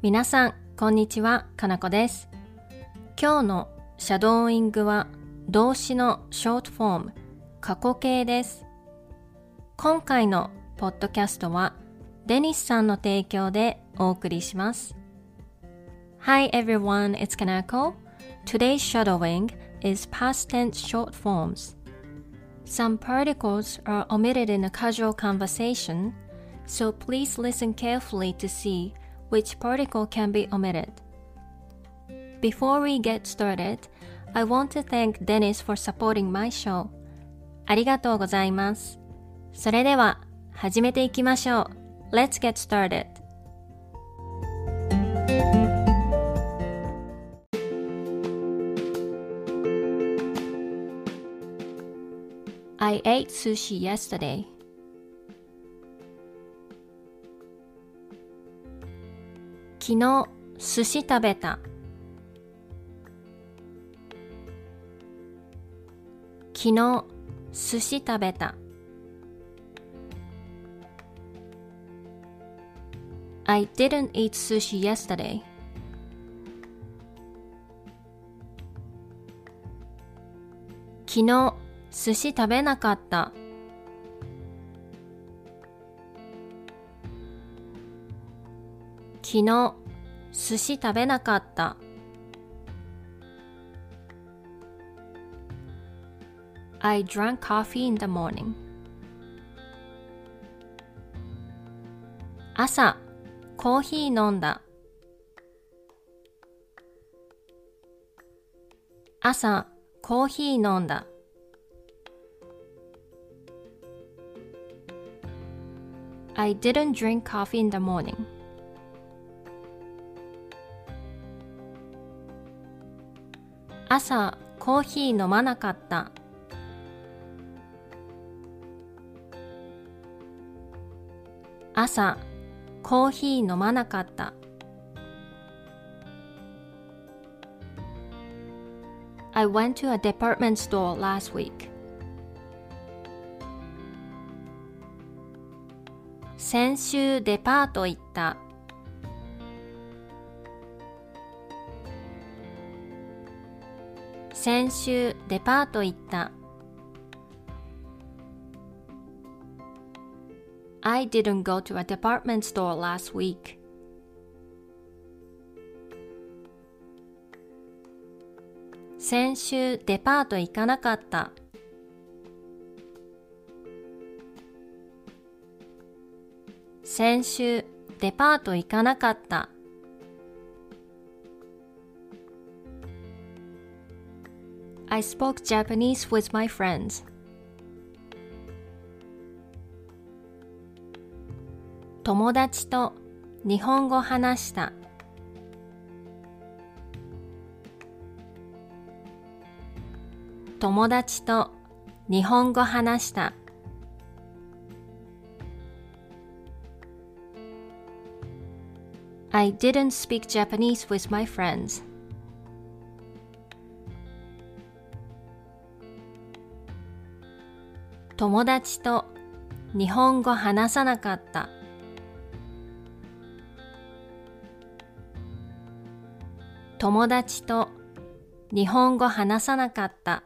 皆さん、こんにちは、かなこです。今日のシャドーイングは動詞のショートフォーム、過去形です。今回のポッドキャストはデニスさんの提供でお送りします。Hi everyone, it's Kanako. Today's shadowing is past tense short forms. Some particles are omitted in a casual conversation, so please listen carefully to see which particle can be omitted. Before we get started, I want to thank Dennis for supporting my show. ありがとうございます。それでは始めていきましょう。Let's get started. I ate sushi yesterday. 昨日寿司食べた。昨日寿司食べた。I didn't eat sushi yesterday. 昨日寿司食べなかった。昨日寿司食べなかった。I drank coffee in the morning. 朝、コーヒー飲んだ。朝、コーヒー飲んだ。I didn't drink coffee in the morning. 朝、コーヒー飲まなかった。朝、コーヒー飲まなかった。I went to a department store last week. 先週デパート行った。先週デパート行った。I didn't go to a department store last week. 先週デパート行かなかった。先週デパート行かなかった。I spoke Japanese with my friends. 友達と日本語話した。友達と日本語話した。I didn't speak Japanese with my friends. 友達と日本語話さなかった。友達と日本語話さなかった。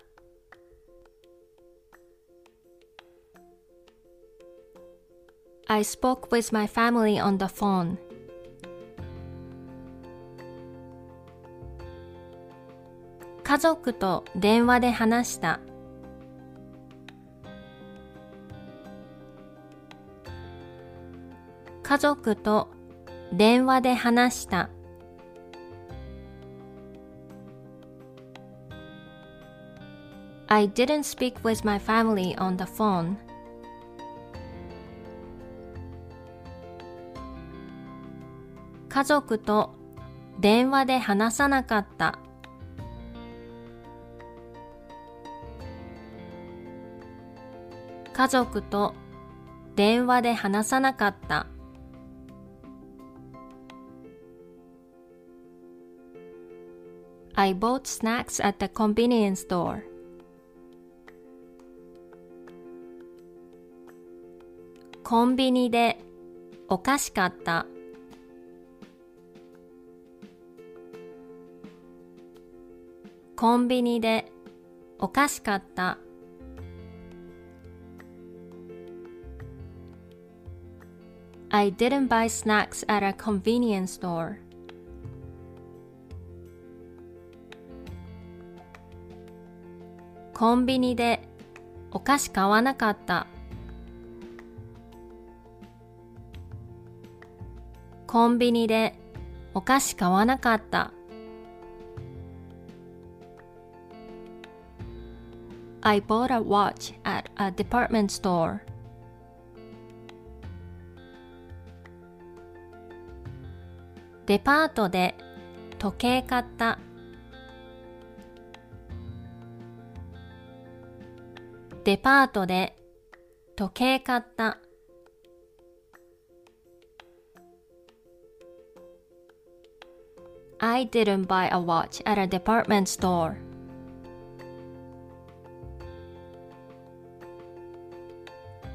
I spoke with my family on the phone. 家族と電話で話した。家族と電話で話した。I didn't speak with my family on the phone. 家族と電話で話さなかった家族と電話で話さなかった I bought snacks at the convenience store. コンビニでおかしかったコンビニでおかしかった I didn't buy snacks at a convenience store. コンビニでお菓子買わなかった。コンビニでお菓子買わなかった。I bought a watch at a department store. デパートで時計買った。デパートで時計買った。I didn't buy a watch at a department store.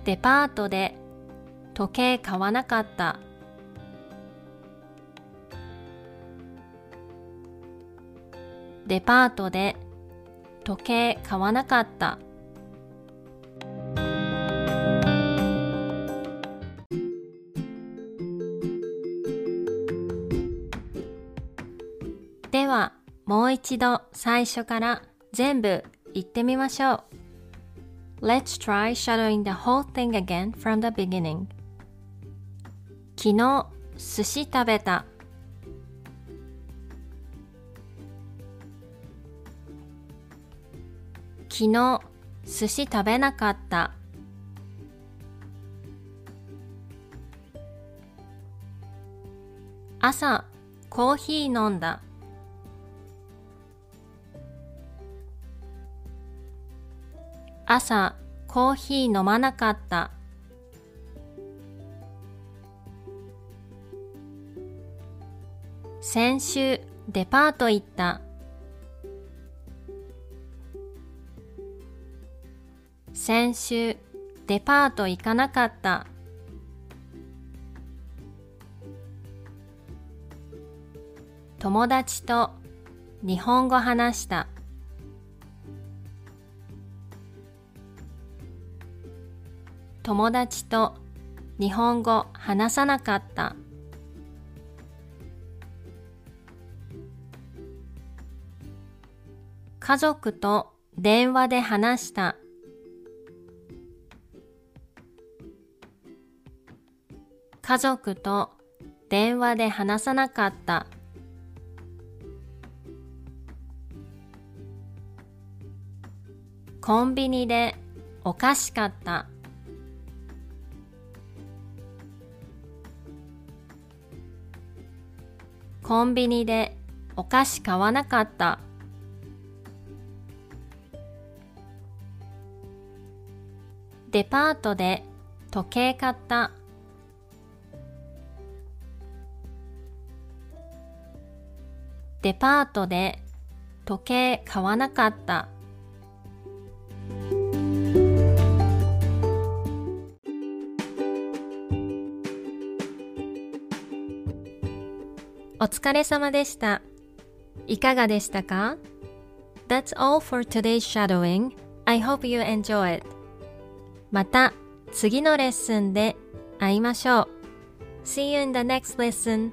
デパートで時計買わなかった。デパートで時計買わなかった。もう一度最初から全部言ってみましょう Let's try shadowing the whole thing again from the beginning 昨日寿司食べた昨日寿司食べなかった朝コーヒー飲んだ朝コーヒー飲まなかった。先週デパート行った。先週デパート行かなかった。友達と日本語話した。友達と日本語話さなかった。家族と電話で話した。家族と電話で話さなかった。コンビニでおかしかった。コンビニでお菓子買わなかった。デパートで時計買った。デパートで時計買わなかった。疲れ様でした。いかがでしたか ?That's all for today's shadowing. I hope you enjoy it. また次のレッスンで会いましょう。See you in the next lesson.